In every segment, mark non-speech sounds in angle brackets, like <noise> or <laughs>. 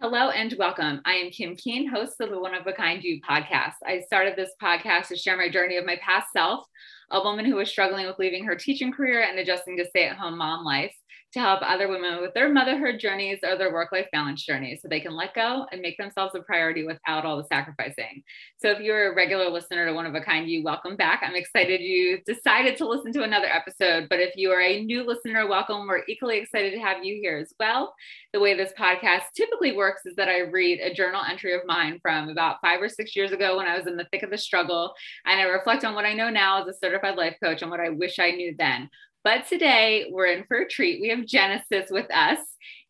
Hello and welcome. I am Kim Keen, host of the One of a Kind You podcast. I started this podcast to share my journey of my past self, a woman who was struggling with leaving her teaching career and adjusting to stay at home mom life to help other women with their motherhood journeys or their work life balance journeys so they can let go and make themselves a priority without all the sacrificing. So, if you're a regular listener to One of a Kind, you welcome back. I'm excited you decided to listen to another episode. But if you are a new listener, welcome. We're equally excited to have you here as well. The way this podcast typically works is that I read a journal entry of mine from about five or six years ago when I was in the thick of the struggle, and I reflect on what I know now as a certified life coach and what I wish I knew then. But today we're in for a treat. We have Genesis with us,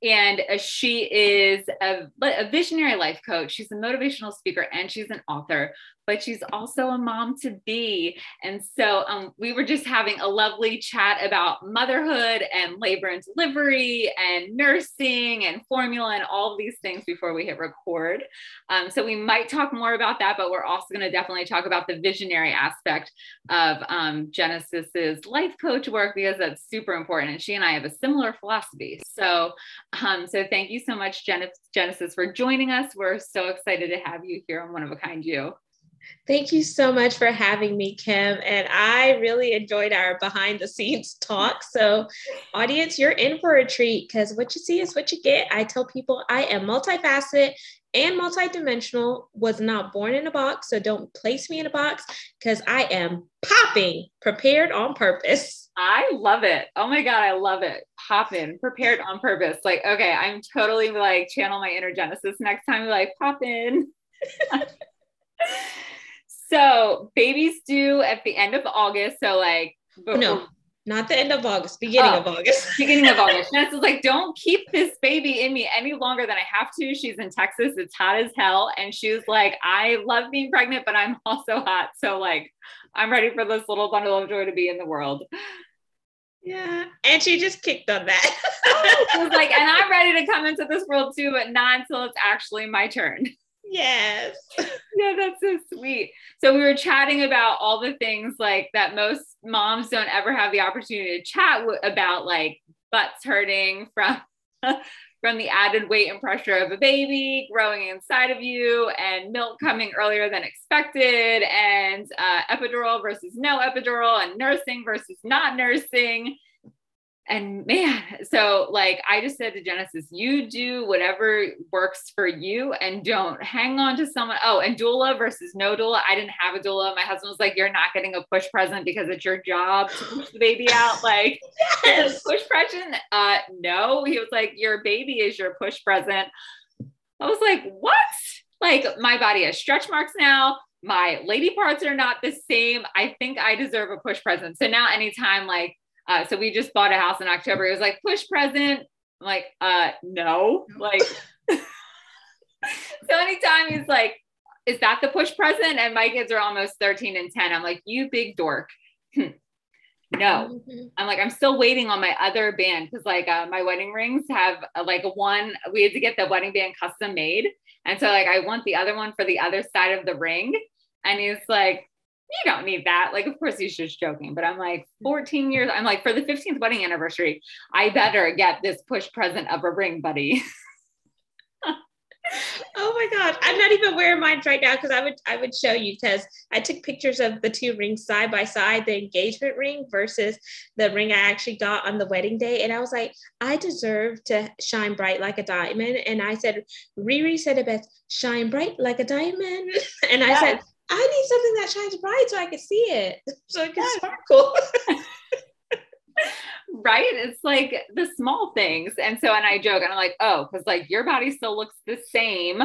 and uh, she is a, a visionary life coach. She's a motivational speaker and she's an author but she's also a mom to be. And so um, we were just having a lovely chat about motherhood and labor and delivery and nursing and formula and all these things before we hit record. Um, so we might talk more about that, but we're also going to definitely talk about the visionary aspect of um, Genesis's life coach work because that's super important. And she and I have a similar philosophy. So, um, so thank you so much, Genesis, for joining us. We're so excited to have you here on One of a Kind You. Thank you so much for having me, Kim. And I really enjoyed our behind the scenes talk. So, audience, you're in for a treat because what you see is what you get. I tell people I am multifaceted and multidimensional, was not born in a box. So, don't place me in a box because I am popping, prepared on purpose. I love it. Oh my God, I love it. Pop in, prepared on purpose. Like, okay, I'm totally like channel my inner Genesis next time, like, pop in. <laughs> So babies due at the end of August. So like oh, before- no, not the end of August, beginning oh, of August. <laughs> beginning of August. And it's like, don't keep this baby in me any longer than I have to. She's in Texas. It's hot as hell. And she was like, I love being pregnant, but I'm also hot. So like I'm ready for this little bundle of joy to be in the world. Yeah. And she just kicked on that. Oh, I was like, <laughs> and I'm ready to come into this world too, but not until it's actually my turn. Yes. <laughs> yeah, that's so sweet. So we were chatting about all the things like that most moms don't ever have the opportunity to chat w- about, like butts hurting from <laughs> from the added weight and pressure of a baby growing inside of you, and milk coming earlier than expected, and uh, epidural versus no epidural, and nursing versus not nursing and man, <laughs> so like I just said to Genesis, you do whatever works for you and don't hang on to someone. Oh, and doula versus no doula. I didn't have a doula. My husband was like, You're not getting a push present because it's your job to push the baby out. Like, <laughs> yes. <laughs> push present. Uh, no, he was like, Your baby is your push present. I was like, What? Like, my body has stretch marks now. My lady parts are not the same. I think I deserve a push present. So now, anytime like uh, so we just bought a house in October. It was like push present. I'm like, uh, no, like. <laughs> so anytime he's like, is that the push present? And my kids are almost 13 and 10. I'm like, you big dork. no, mm-hmm. I'm like, I'm still waiting on my other band because like uh, my wedding rings have uh, like one, we had to get the wedding band custom made. And so like, I want the other one for the other side of the ring. And he's like, you don't need that. Like, of course, he's just joking, but I'm like mm-hmm. 14 years. I'm like, for the 15th wedding anniversary, I better get this push present of a ring, buddy. <laughs> oh my god i'm not even wearing mine right now because i would i would show you because i took pictures of the two rings side by side the engagement ring versus the ring i actually got on the wedding day and i was like i deserve to shine bright like a diamond and i said riri said it best shine bright like a diamond <laughs> and i yes. said I need something that shines bright so I can see it, <laughs> so it can sparkle. <laughs> right? It's like the small things. And so, and I joke, and I'm like, oh, because like your body still looks the same.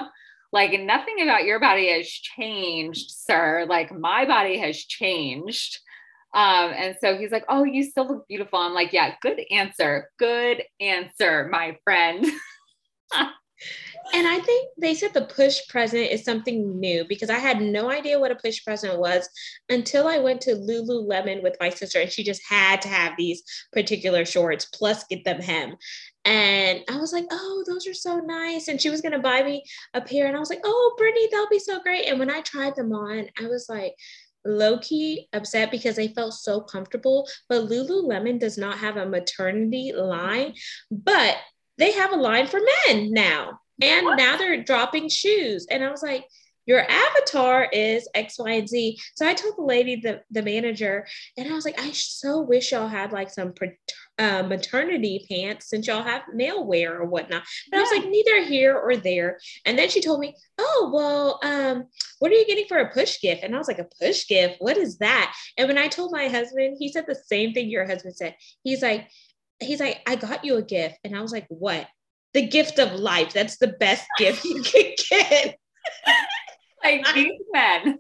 Like nothing about your body has changed, sir. Like my body has changed. Um, and so he's like, Oh, you still look beautiful. I'm like, Yeah, good answer. Good answer, my friend. <laughs> And I think they said the push present is something new because I had no idea what a push present was until I went to Lululemon with my sister and she just had to have these particular shorts plus get them hem. And I was like, oh, those are so nice. And she was going to buy me a pair. And I was like, oh, Brittany, they'll be so great. And when I tried them on, I was like, low key upset because they felt so comfortable. But Lululemon does not have a maternity line, but they have a line for men now And what? now they're dropping shoes. And I was like, your avatar is X, Y, and Z. So I told the lady, the, the manager, and I was like, I so wish y'all had like some uh, maternity pants since y'all have nail wear or whatnot. But yeah. I was like, neither here or there. And then she told me, oh, well, um, what are you getting for a push gift? And I was like, a push gift? What is that? And when I told my husband, he said the same thing your husband said. He's like, he's like, I got you a gift. And I was like, what? The gift of life. That's the best <laughs> gift you can get <laughs> like <laughs> these men.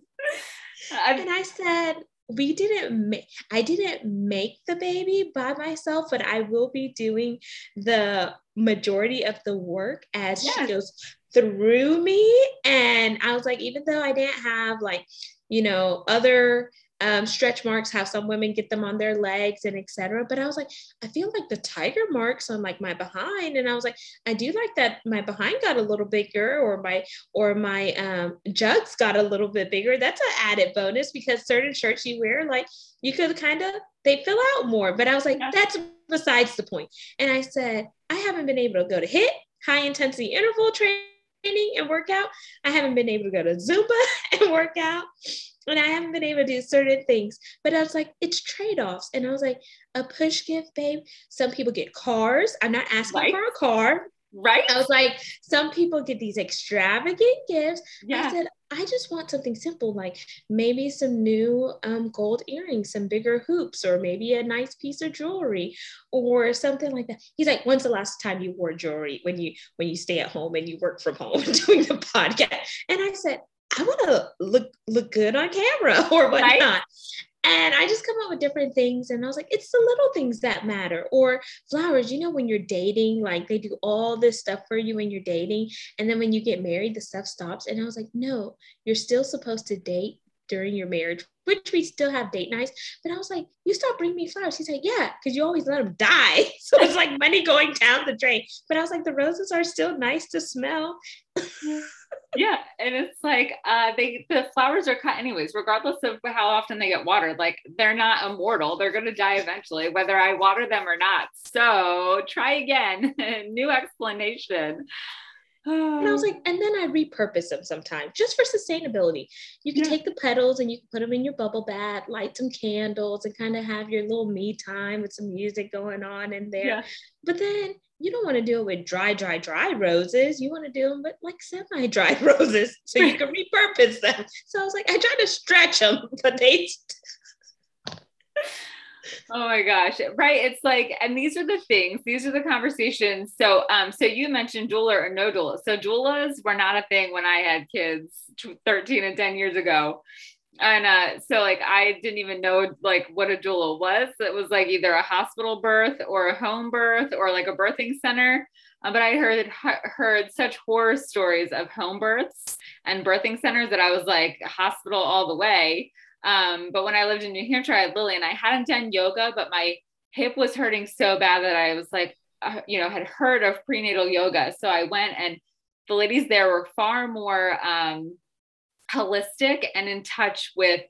and I said, we didn't make I didn't make the baby by myself, but I will be doing the majority of the work as yes. she goes through me. And I was like, even though I didn't have like, you know, other um, stretch marks, how some women get them on their legs and etc. But I was like, I feel like the tiger marks on like my behind, and I was like, I do like that my behind got a little bigger, or my or my um, jugs got a little bit bigger. That's an added bonus because certain shirts you wear, like you could kind of they fill out more. But I was like, that's besides the point. And I said, I haven't been able to go to HIIT high intensity interval training and workout. I haven't been able to go to Zumba <laughs> and work out and I haven't been able to do certain things. But I was like, it's trade offs. And I was like, a push gift, babe. Some people get cars. I'm not asking right. for a car. Right. I was like, some people get these extravagant gifts. Yeah. I said, I just want something simple, like maybe some new um, gold earrings, some bigger hoops, or maybe a nice piece of jewelry, or something like that. He's like, "When's the last time you wore jewelry when you when you stay at home and you work from home <laughs> doing the podcast?" And I said, I want to look look good on camera <laughs> or whatnot. Right? And I just come up with different things. And I was like, it's the little things that matter. Or flowers, you know, when you're dating, like they do all this stuff for you when you're dating. And then when you get married, the stuff stops. And I was like, no, you're still supposed to date during your marriage, which we still have date nights. But I was like, you stop bringing me flowers. He's like, yeah, because you always let them die. <laughs> So it's like money going down the drain. But I was like, the roses are still nice to smell. <laughs> yeah and it's like uh they the flowers are cut anyways regardless of how often they get watered like they're not immortal they're going to die eventually whether i water them or not so try again <laughs> new explanation and I was like, <sighs> and then I repurpose them sometimes just for sustainability. You can yeah. take the petals and you can put them in your bubble bath, light some candles, and kind of have your little me time with some music going on in there. Yeah. But then you don't want to deal with dry, dry, dry roses. You want to deal with like semi-dry <laughs> roses so you can repurpose them. So I was like, I try to stretch them, <laughs> but they. Oh my gosh right it's like and these are the things these are the conversations so um so you mentioned doula or no doula so doulas were not a thing when i had kids 13 and 10 years ago and uh, so like I didn't even know like what a doula was. It was like either a hospital birth or a home birth or like a birthing center. Uh, but I heard heard such horror stories of home births and birthing centers that I was like hospital all the way. Um, but when I lived in New Hampshire, I had Lily and I hadn't done yoga, but my hip was hurting so bad that I was like, uh, you know, had heard of prenatal yoga. So I went and the ladies there were far more um, holistic and in touch with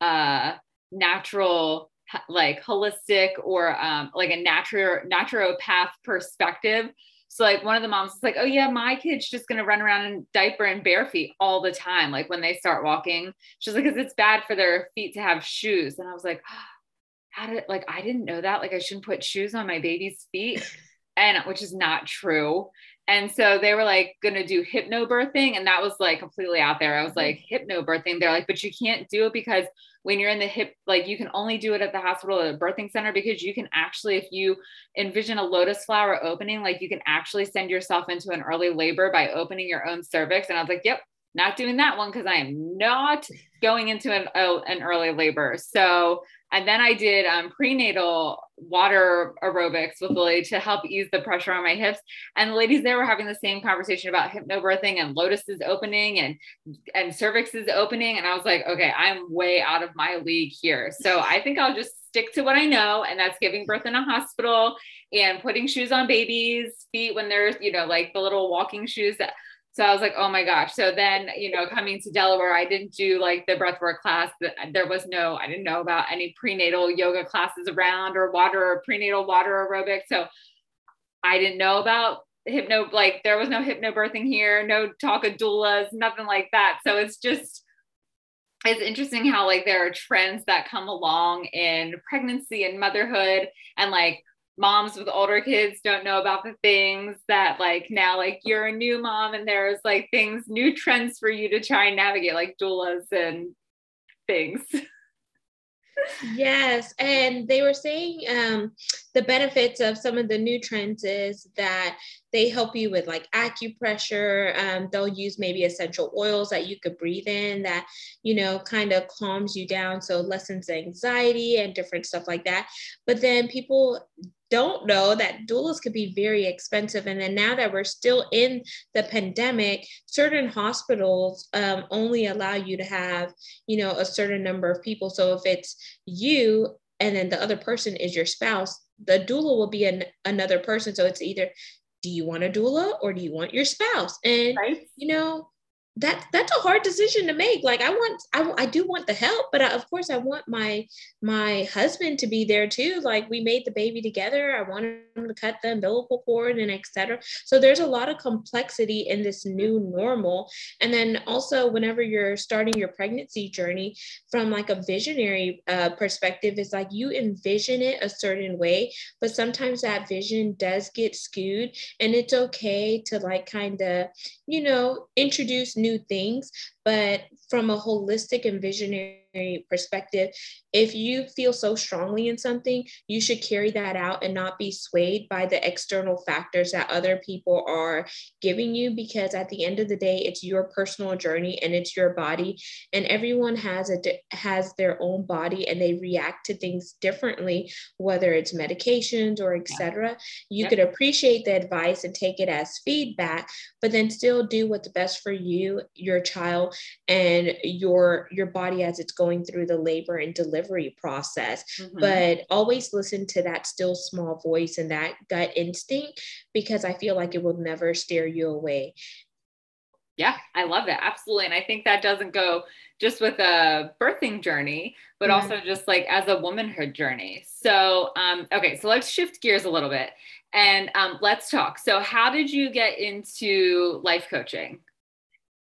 uh, natural like holistic or um, like a natural naturopath perspective so like one of the moms was like oh yeah my kid's just gonna run around in diaper and bare feet all the time like when they start walking. She's like because it's bad for their feet to have shoes and i was like <gasps> how did like i didn't know that like i shouldn't put shoes on my baby's feet. <laughs> And which is not true and so they were like gonna do hypnobirthing, and that was like completely out there. I was like, mm-hmm. hypnobirthing. They're like, but you can't do it because when you're in the hip, like you can only do it at the hospital or the birthing center because you can actually, if you envision a lotus flower opening, like you can actually send yourself into an early labor by opening your own cervix. And I was like, yep, not doing that one because I am not going into an, uh, an early labor. So and then I did um, prenatal water aerobics with Lily to help ease the pressure on my hips. And the ladies there were having the same conversation about hypnobirthing and lotuses opening and and cervixes opening. And I was like, okay, I'm way out of my league here. So I think I'll just stick to what I know, and that's giving birth in a hospital and putting shoes on babies' feet when they're, you know, like the little walking shoes that so I was like, oh my gosh. So then, you know, coming to Delaware, I didn't do like the breathwork class. There was no, I didn't know about any prenatal yoga classes around or water or prenatal water aerobics. So I didn't know about hypno like there was no hypnobirthing here, no talk of doulas, nothing like that. So it's just it's interesting how like there are trends that come along in pregnancy and motherhood and like moms with older kids don't know about the things that like now like you're a new mom and there's like things new trends for you to try and navigate like doulas and things. Yes and they were saying um, the benefits of some of the new trends is that they help you with like acupressure um, they'll use maybe essential oils that you could breathe in that you know kind of calms you down so lessens anxiety and different stuff like that but then people don't know that doulas could be very expensive. And then now that we're still in the pandemic, certain hospitals um, only allow you to have, you know, a certain number of people. So if it's you and then the other person is your spouse, the doula will be an, another person. So it's either do you want a doula or do you want your spouse? And, right. you know, that that's a hard decision to make. Like i want i, I do want the help but I, of course i want my my husband to be there too. Like we made the baby together. I want him to cut the umbilical cord and etc so there's a lot of complexity in this new normal. And then also whenever you're starting your pregnancy journey from like a visionary uh, perspective it's like you envision it a certain way but sometimes that vision does get skewed and it's okay to like kind of you know introduce new new things, but from a holistic and visionary perspective, if you feel so strongly in something, you should carry that out and not be swayed by the external factors that other people are giving you because at the end of the day, it's your personal journey and it's your body and everyone has a has their own body and they react to things differently whether it's medications or etc. You yep. could appreciate the advice and take it as feedback, but then still do what's best for you, your child and your your body as it's going through the labor and delivery process mm-hmm. but always listen to that still small voice and that gut instinct because i feel like it will never steer you away yeah, I love it. Absolutely. And I think that doesn't go just with a birthing journey, but mm-hmm. also just like as a womanhood journey. So, um, okay, so let's shift gears a little bit and um, let's talk. So, how did you get into life coaching?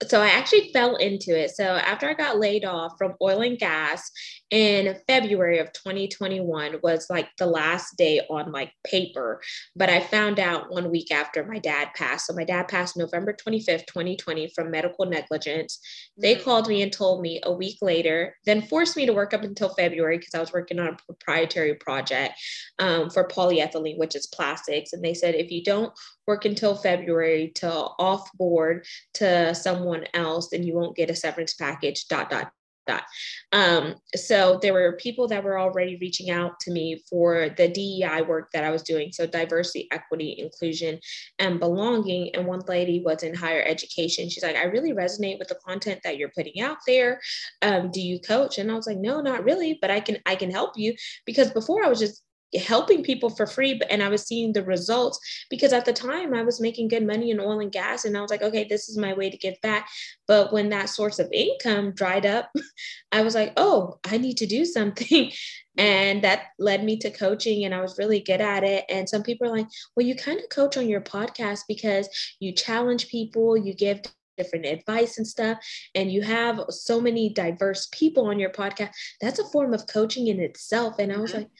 So I actually fell into it. So after I got laid off from oil and gas in February of 2021 was like the last day on like paper, but I found out one week after my dad passed. So my dad passed November 25th, 2020 from medical negligence. They mm-hmm. called me and told me a week later, then forced me to work up until February because I was working on a proprietary project um, for polyethylene, which is plastics. And they said, if you don't work until February to off board to someone else, then you won't get a severance package, dot, dot, dot. Um, so there were people that were already reaching out to me for the DEI work that I was doing. So diversity, equity, inclusion, and belonging. And one lady was in higher education. She's like, I really resonate with the content that you're putting out there. Um, do you coach? And I was like, no, not really, but I can, I can help you because before I was just helping people for free and i was seeing the results because at the time i was making good money in oil and gas and i was like okay this is my way to give back. But when that source of income dried up <laughs> i was like oh i need to do <laughs> something. And that led me to coaching and i was really good at it. And some people are like well you kind of coach on your podcast because you challenge people you give different advice and stuff and you have so many diverse people on your podcast. That's a form of coaching in itself. And i was mm-hmm. like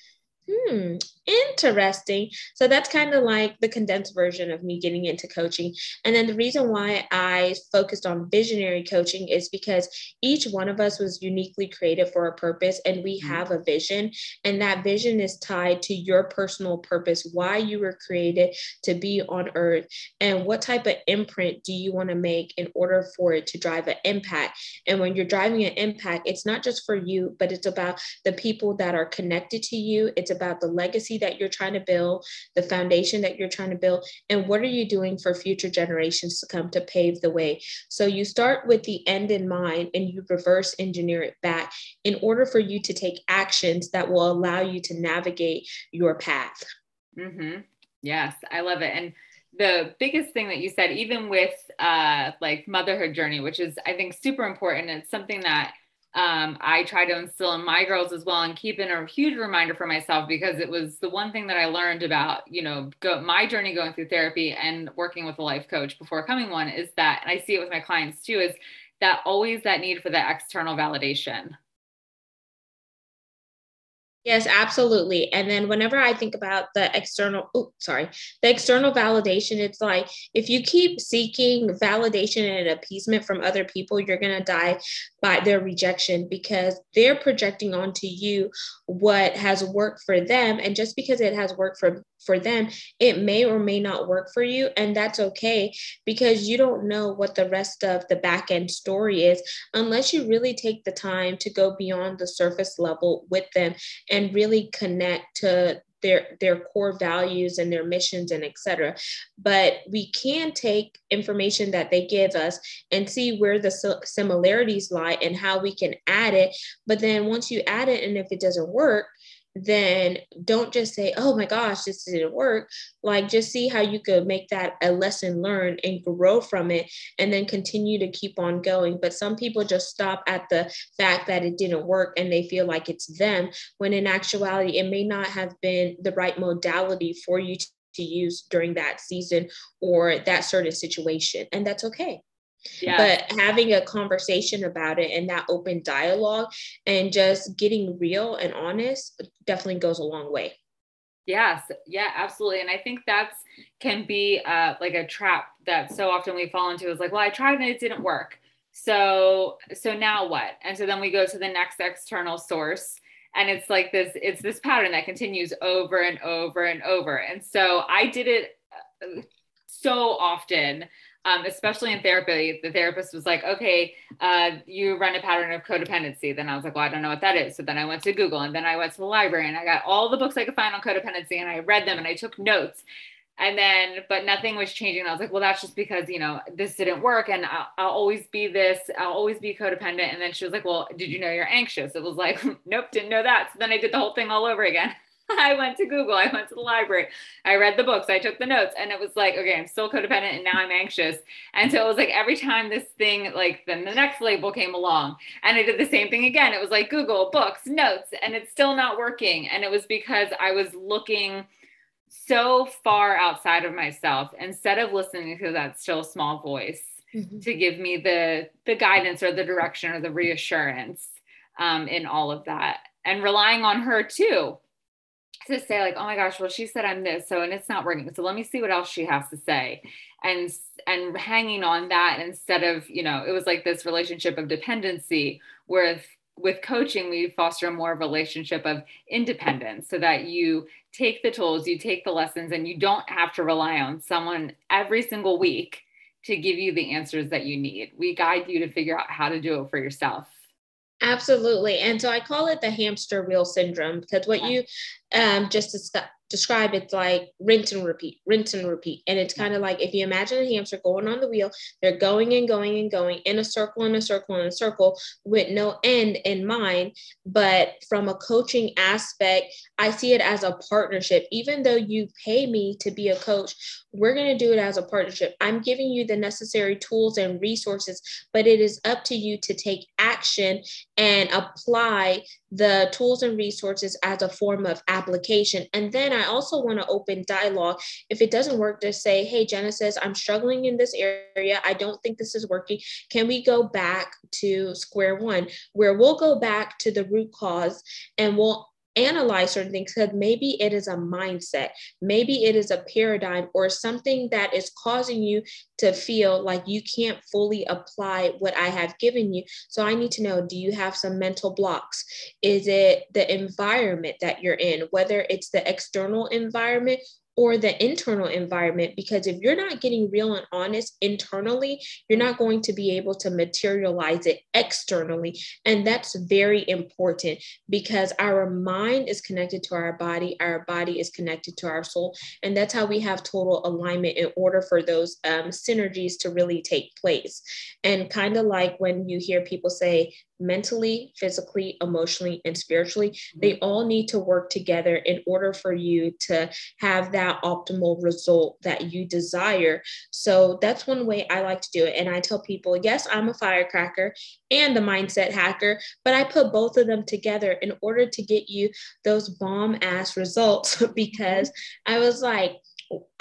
Hmm, interesting. So that's kind of like the condensed version of me getting into coaching. And then the reason why I focused on visionary coaching is because each one of us was uniquely created for a purpose and we mm-hmm. have a vision. And that vision is tied to your personal purpose, why you were created to be on earth, and what type of imprint do you want to make in order for it to drive an impact. And when you're driving an impact, it's not just for you, but it's about the people that are connected to you. It's about the legacy that you're trying to build, the foundation that you're trying to build, and what are you doing for future generations to come to pave the way. So you start with the end in mind and you reverse engineer it back in order for you to take actions that will allow you to navigate your path. Mm-hmm. Yes, I love it. And the biggest thing that you said, even with uh, like motherhood journey, which is I think super important, it's something that um, I try to instill in my girls as well and keep in a huge reminder for myself because it was the one thing that I learned about, you know, go, my journey going through therapy and working with a life coach before coming one is that, and I see it with my clients too, is that always that need for that external validation. Yes, absolutely. And then whenever I think about the external, oh, sorry, the external validation, it's like if you keep seeking validation and appeasement from other people, you're going to die by their rejection because they're projecting onto you what has worked for them. And just because it has worked for for them, it may or may not work for you. And that's okay because you don't know what the rest of the back end story is unless you really take the time to go beyond the surface level with them and really connect to their their core values and their missions and etc but we can take information that they give us and see where the similarities lie and how we can add it. But then once you add it and if it doesn't work then don't just say, oh my gosh, this didn't work. Like, just see how you could make that a lesson learned and grow from it and then continue to keep on going. But some people just stop at the fact that it didn't work and they feel like it's them, when in actuality, it may not have been the right modality for you to, to use during that season or that certain situation. And that's okay. Yeah. But having a conversation about it and that open dialogue and just getting real and honest definitely goes a long way. Yes, yeah, absolutely. And I think that's can be uh, like a trap that so often we fall into is like, well, I tried and it didn't work. So, so now what? And so then we go to the next external source and it's like this it's this pattern that continues over and over and over and so i did it uh, so often um, especially in therapy, the therapist was like, okay, uh, you run a pattern of codependency. Then I was like, well, I don't know what that is. So then I went to Google and then I went to the library and I got all the books I could find on codependency and I read them and I took notes. And then, but nothing was changing. I was like, well, that's just because, you know, this didn't work and I'll, I'll always be this, I'll always be codependent. And then she was like, well, did you know you're anxious? It was like, <laughs> nope, didn't know that. So then I did the whole thing all over again. <laughs> I went to Google, I went to the library, I read the books, I took the notes, and it was like, okay, I'm still codependent and now I'm anxious. And so it was like every time this thing, like then the next label came along, and I did the same thing again. It was like Google, books, notes, and it's still not working. And it was because I was looking so far outside of myself instead of listening to that still small voice mm-hmm. to give me the the guidance or the direction or the reassurance um, in all of that and relying on her too to say like oh my gosh well she said i'm this so and it's not working so let me see what else she has to say. And and hanging on that instead of you know it was like this relationship of dependency with with coaching we foster more relationship of independence so that you take the tools you take the lessons and you don't have to rely on someone every single week to give you the answers that you need. We guide you to figure out how to do it for yourself Absolutely. And so I call it the hamster wheel syndrome because what you um, just discussed describe it's like rinse and repeat, rinse and repeat. And it's mm-hmm. kind of like if you imagine a hamster going on the wheel, they're going and going and going in a circle and a circle and a circle with no end in mind. But from a coaching aspect, I see it as a partnership. Even though you pay me to be a coach, we're going to do it as a partnership. I'm giving you the necessary tools and resources, but it is up to you to take action and apply the tools and resources as a form of application. And then I also want to open dialogue. If it doesn't work, just say, hey, Genesis, I'm struggling in this area. I don't think this is working. Can we go back to square one, where we'll go back to the root cause and we'll analyze certain things because maybe it is a mindset, maybe it is a paradigm or something that is causing you to feel like you can't fully apply what I have given you. So I need to know do you have some mental blocks? Is it the environment that you're in, whether it's the external environment or the internal environment because if you're not getting real and honest internally you're not going to be able to materialize it externally. And that's very important because our mind is connected to our body our body is connected to our soul and that's how we have total alignment in order for those um, synergies to really take place. And kind of like when you hear people say mentally, physically, emotionally, and spiritually. Mm-hmm. They all need to work together in order for you to have that optimal result that you desire. So that's one way I like to do it. And I tell people, yes, I'm a firecracker and a mindset hacker, but I put both of them together in order to get you those bomb ass results <laughs> because I was like,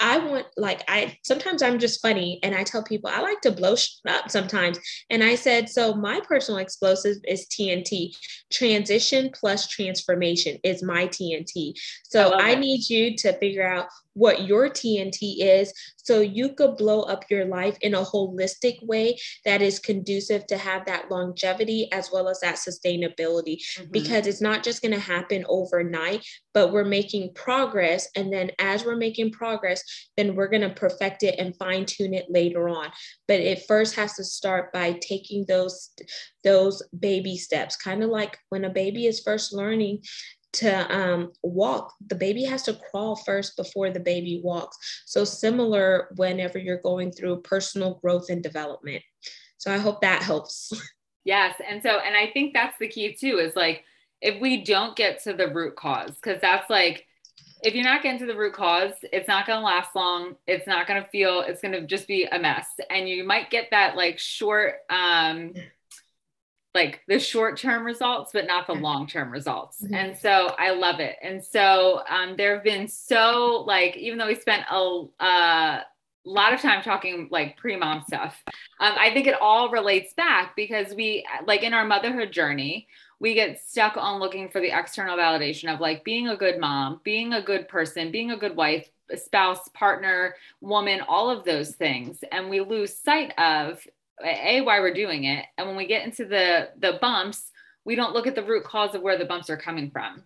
I want like I sometimes I'm just funny and I tell people I like to blow up sometimes. And I said, so my personal explosive is TNT. Transition plus transformation is my TNT. So I, I need you to figure out what your TNT is so you could blow up your life in a holistic way that is conducive to have that longevity as well as that sustainability mm-hmm. because it's not just going to happen overnight but we're making progress and then as we're making progress then we're going to perfect it and fine tune it later on but it first has to start by taking those those baby steps kind of like when a baby is first learning to um, walk, the baby has to crawl first before the baby walks. So, similar whenever you're going through personal growth and development. So, I hope that helps. <laughs> Yes. And so, and I think that's the key too is like, if we don't get to the root cause, because that's like, if you're not getting to the root cause, it's not going to last long. It's not going to feel, it's going to just be a mess. And you might get that like short, um, like the short term results, but not the long term results. Mm-hmm. And so I love it. And so um, there have been so like, even though we spent a uh, lot of time talking like pre mom stuff, um, I think it all relates back because we, like in our motherhood journey, we get stuck on looking for the external validation of like being a good mom, being a good person, being a good wife, spouse, partner, woman, all of those things. And we lose sight of a why we're doing it and when we get into the the bumps we don't look at the root cause of where the bumps are coming from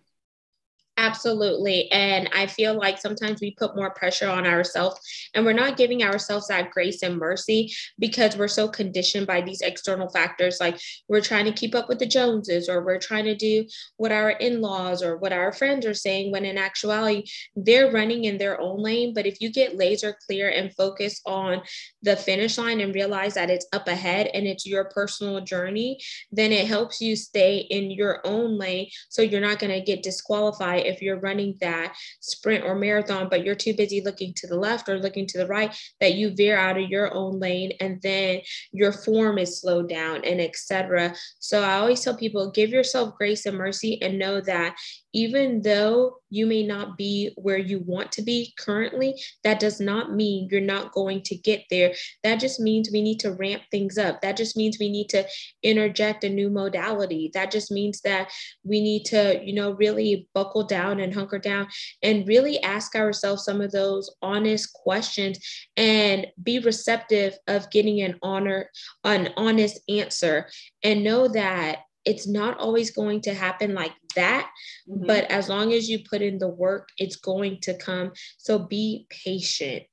Absolutely. And I feel like sometimes we put more pressure on ourselves and we're not giving ourselves that grace and mercy because we're so conditioned by these external factors. Like we're trying to keep up with the Joneses or we're trying to do what our in laws or what our friends are saying, when in actuality, they're running in their own lane. But if you get laser clear and focus on the finish line and realize that it's up ahead and it's your personal journey, then it helps you stay in your own lane. So you're not going to get disqualified if you're running that sprint or marathon, but you're too busy looking to the left or looking to the right, that you veer out of your own lane and then your form is slowed down and etc. So I always tell people give yourself grace and mercy and know that even though you may not be where you want to be currently, that does not mean you're not going to get there. That just means we need to ramp things up. That just means we need to interject a new modality. That just means that we need to, you know, really buckle down and hunker down and really ask ourselves some of those honest questions and be receptive of getting an honor, an honest answer and know that it's not always going to happen like that mm-hmm. but as long as you put in the work it's going to come so be patient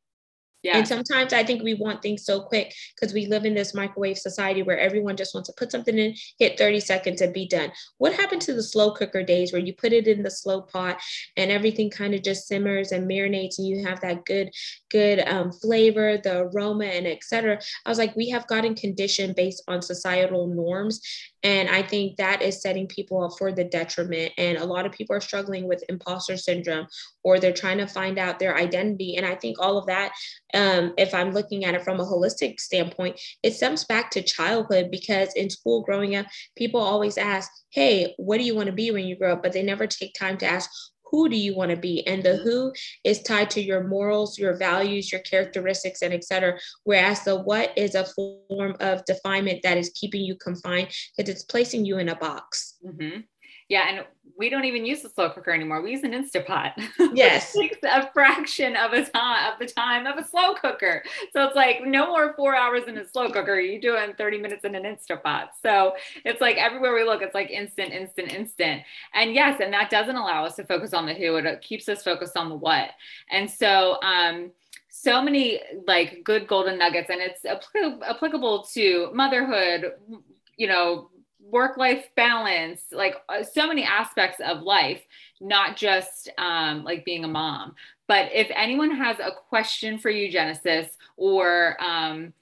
yeah. And sometimes I think we want things so quick because we live in this microwave society where everyone just wants to put something in, hit 30 seconds and be done. What happened to the slow cooker days where you put it in the slow pot and everything kind of just simmers and marinates and you have that good, good um, flavor, the aroma and etc. I was like, we have gotten conditioned based on societal norms. And I think that is setting people up for the detriment. And a lot of people are struggling with imposter syndrome or they're trying to find out their identity. And I think all of that um, if I'm looking at it from a holistic standpoint, it stems back to childhood because in school growing up, people always ask, Hey, what do you want to be when you grow up? But they never take time to ask, who do you want to be and the who is tied to your morals your values your characteristics and etc whereas the what is a form of definement that is keeping you confined because it's placing you in a box mm-hmm. Yeah and we don't even use the slow cooker anymore. We use an Instapot. <laughs> Yes. takes a fraction of a time of the time of a slow cooker. So it's like no more four hours in a slow cooker. You do it in 30 minutes in an Instapot. So it's like everywhere we look, it's like instant, instant, instant. And yes, and that doesn't allow us to focus on the who, it keeps us focused on the what. And so um so many like good golden nuggets and it's applicable to motherhood you know work life balance, like uh, so many aspects of life, not just um, like being a mom. But if anyone has a question for you, Genesis, or um,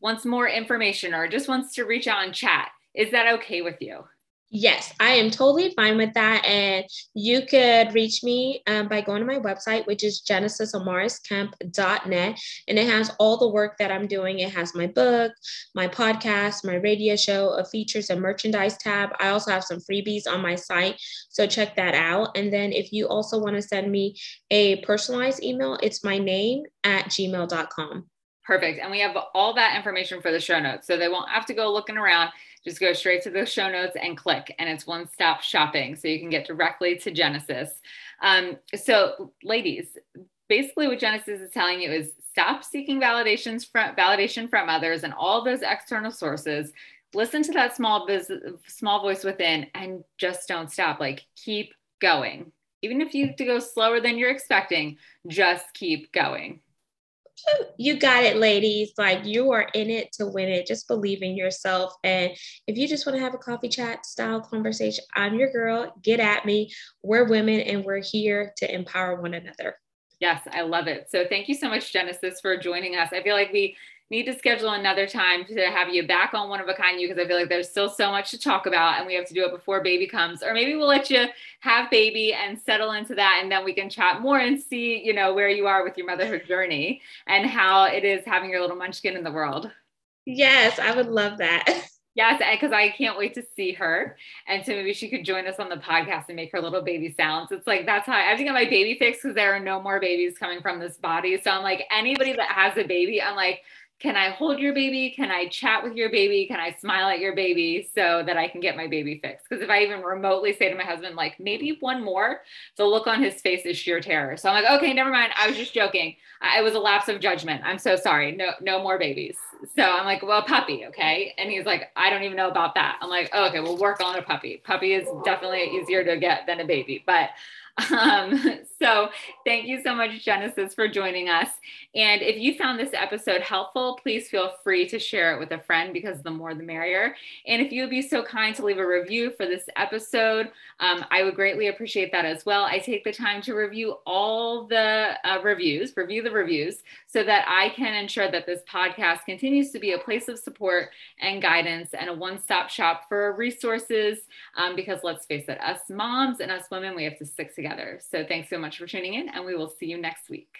wants more information or just wants to reach out and chat, Is that okay with you? Yes, I am totally fine with that. And you could reach me um, by going to my website, which is genesisamariscamp.net. And it has all the work that I'm doing. It has my book, my podcast, my radio show, a features and merchandise tab. I also have some freebies on my site. So check that out. And then if you also want to send me a personalized email, it's my name at gmail.com. Perfect. And we have all that information for the show notes. So they won't have to go looking around just go straight to the show notes and click, and it's one stop shopping. So you can get directly to Genesis. Um, so, ladies, basically what Genesis is telling you is stop seeking validations from validation from others and all those external sources. Listen to that small business, small voice within, and just don't stop. Like keep going. Even if you have to go slower than you're expecting, just keep going you got it, ladies. Like you are in it to win it. Just believe in yourself. And if you just want to have a coffee chat style conversation, I'm your girl. Get at me. We're women and we're here to empower one another. Yes, I love it. So thank you so much, Genesis, for joining us. I feel like we need to schedule another time to have you back on one of a kind you because I feel like there's still so much to talk about and we have to do it before baby comes. Or maybe we'll let you have baby and settle into that and then we can chat more and see, you know, where you are with your motherhood journey and how it is having your little munchkin in the world. Yes, I would love that. <laughs> Yes, because I can't wait to see her. And so maybe she could join us on the podcast and make her little baby sounds. It's like that's how I have to get my baby fixed because there are no more babies coming from this body. So I'm like, anybody that has a baby, I'm like, can I hold your baby? Can I chat with your baby? Can I smile at your baby so that I can get my baby fixed? Because if I even remotely say to my husband, like, maybe one more, the look on his face is sheer terror. So I'm like, okay, never mind. I was just joking. It was a lapse of judgment. I'm so sorry. No, no more babies. So I'm like, well, puppy, okay. And he's like, I don't even know about that. I'm like, oh, okay, we'll work on a puppy. Puppy is definitely easier to get than a baby, but um, <laughs> so thank you so much, Genesis, for joining us. And if you found this episode helpful, please feel free to share it with a friend because the more the merrier. And if you would be so kind to leave a review for this episode, um, I would greatly appreciate that as well. I take the time to review all the uh, reviews, review the reviews, so that I can ensure that this podcast continues to be a place of support and guidance and a one stop shop for resources. Um, because let's face it, us moms and us women, we have to stick together together. So thanks so much for tuning in, and we will see you next week.